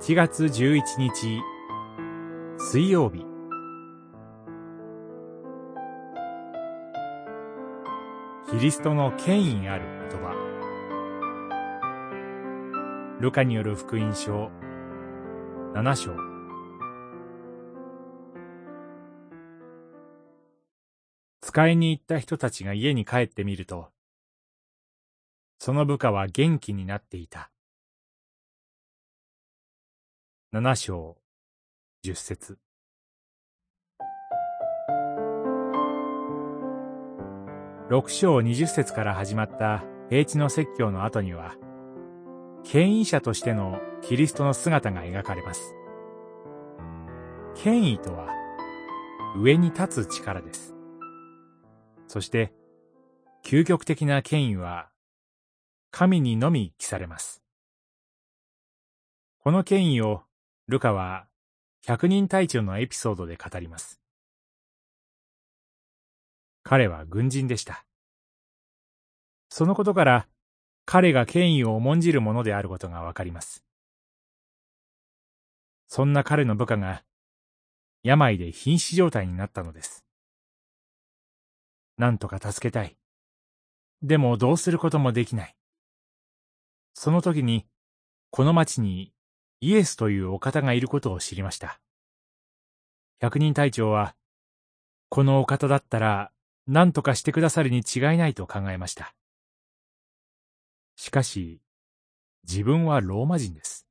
7月11日。水曜日。キリストの権威ある言葉。ルカによる福音書7章。使いに行った人たちが家に帰ってみると、その部下は元気になっていた。七章、十節。六章二十節から始まった平地の説教の後には、権威者としてのキリストの姿が描かれます。権威とは、上に立つ力です。そして、究極的な権威は、神にのみ記されます。この権威をルカは百人隊長のエピソードで語ります。彼は軍人でした。そのことから彼が権威を重んじるものであることがわかります。そんな彼の部下が病で瀕死状態になったのです。なんとか助けたい。でもどうすることもできない。その時に、この町にイエスというお方がいることを知りました。百人隊長は、このお方だったら何とかしてくださるに違いないと考えました。しかし、自分はローマ人です。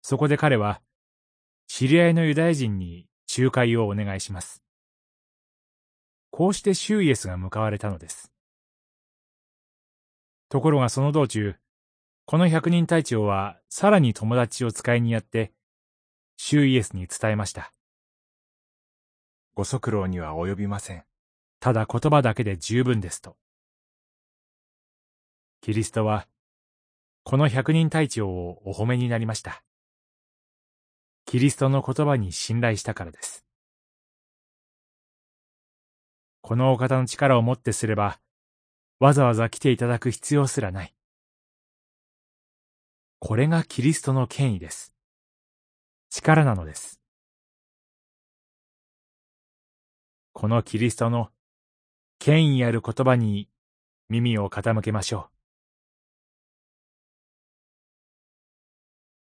そこで彼は、知り合いのユダヤ人に仲介をお願いします。こうしてシューイエスが向かわれたのです。ところがその道中、この百人隊長はさらに友達を使いにやって、シューイエスに伝えました。ご足労には及びません。ただ言葉だけで十分ですと。キリストは、この百人隊長をお褒めになりました。キリストの言葉に信頼したからです。このお方の力をもってすれば、わざわざ来ていただく必要すらない。これがキリストの権威です。力なのです。このキリストの権威ある言葉に耳を傾けましょ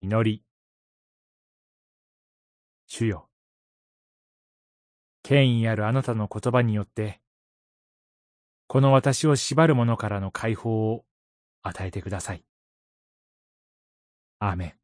う。祈り。主よ。権威あるあなたの言葉によって、この私を縛る者からの解放を与えてください。 아멘.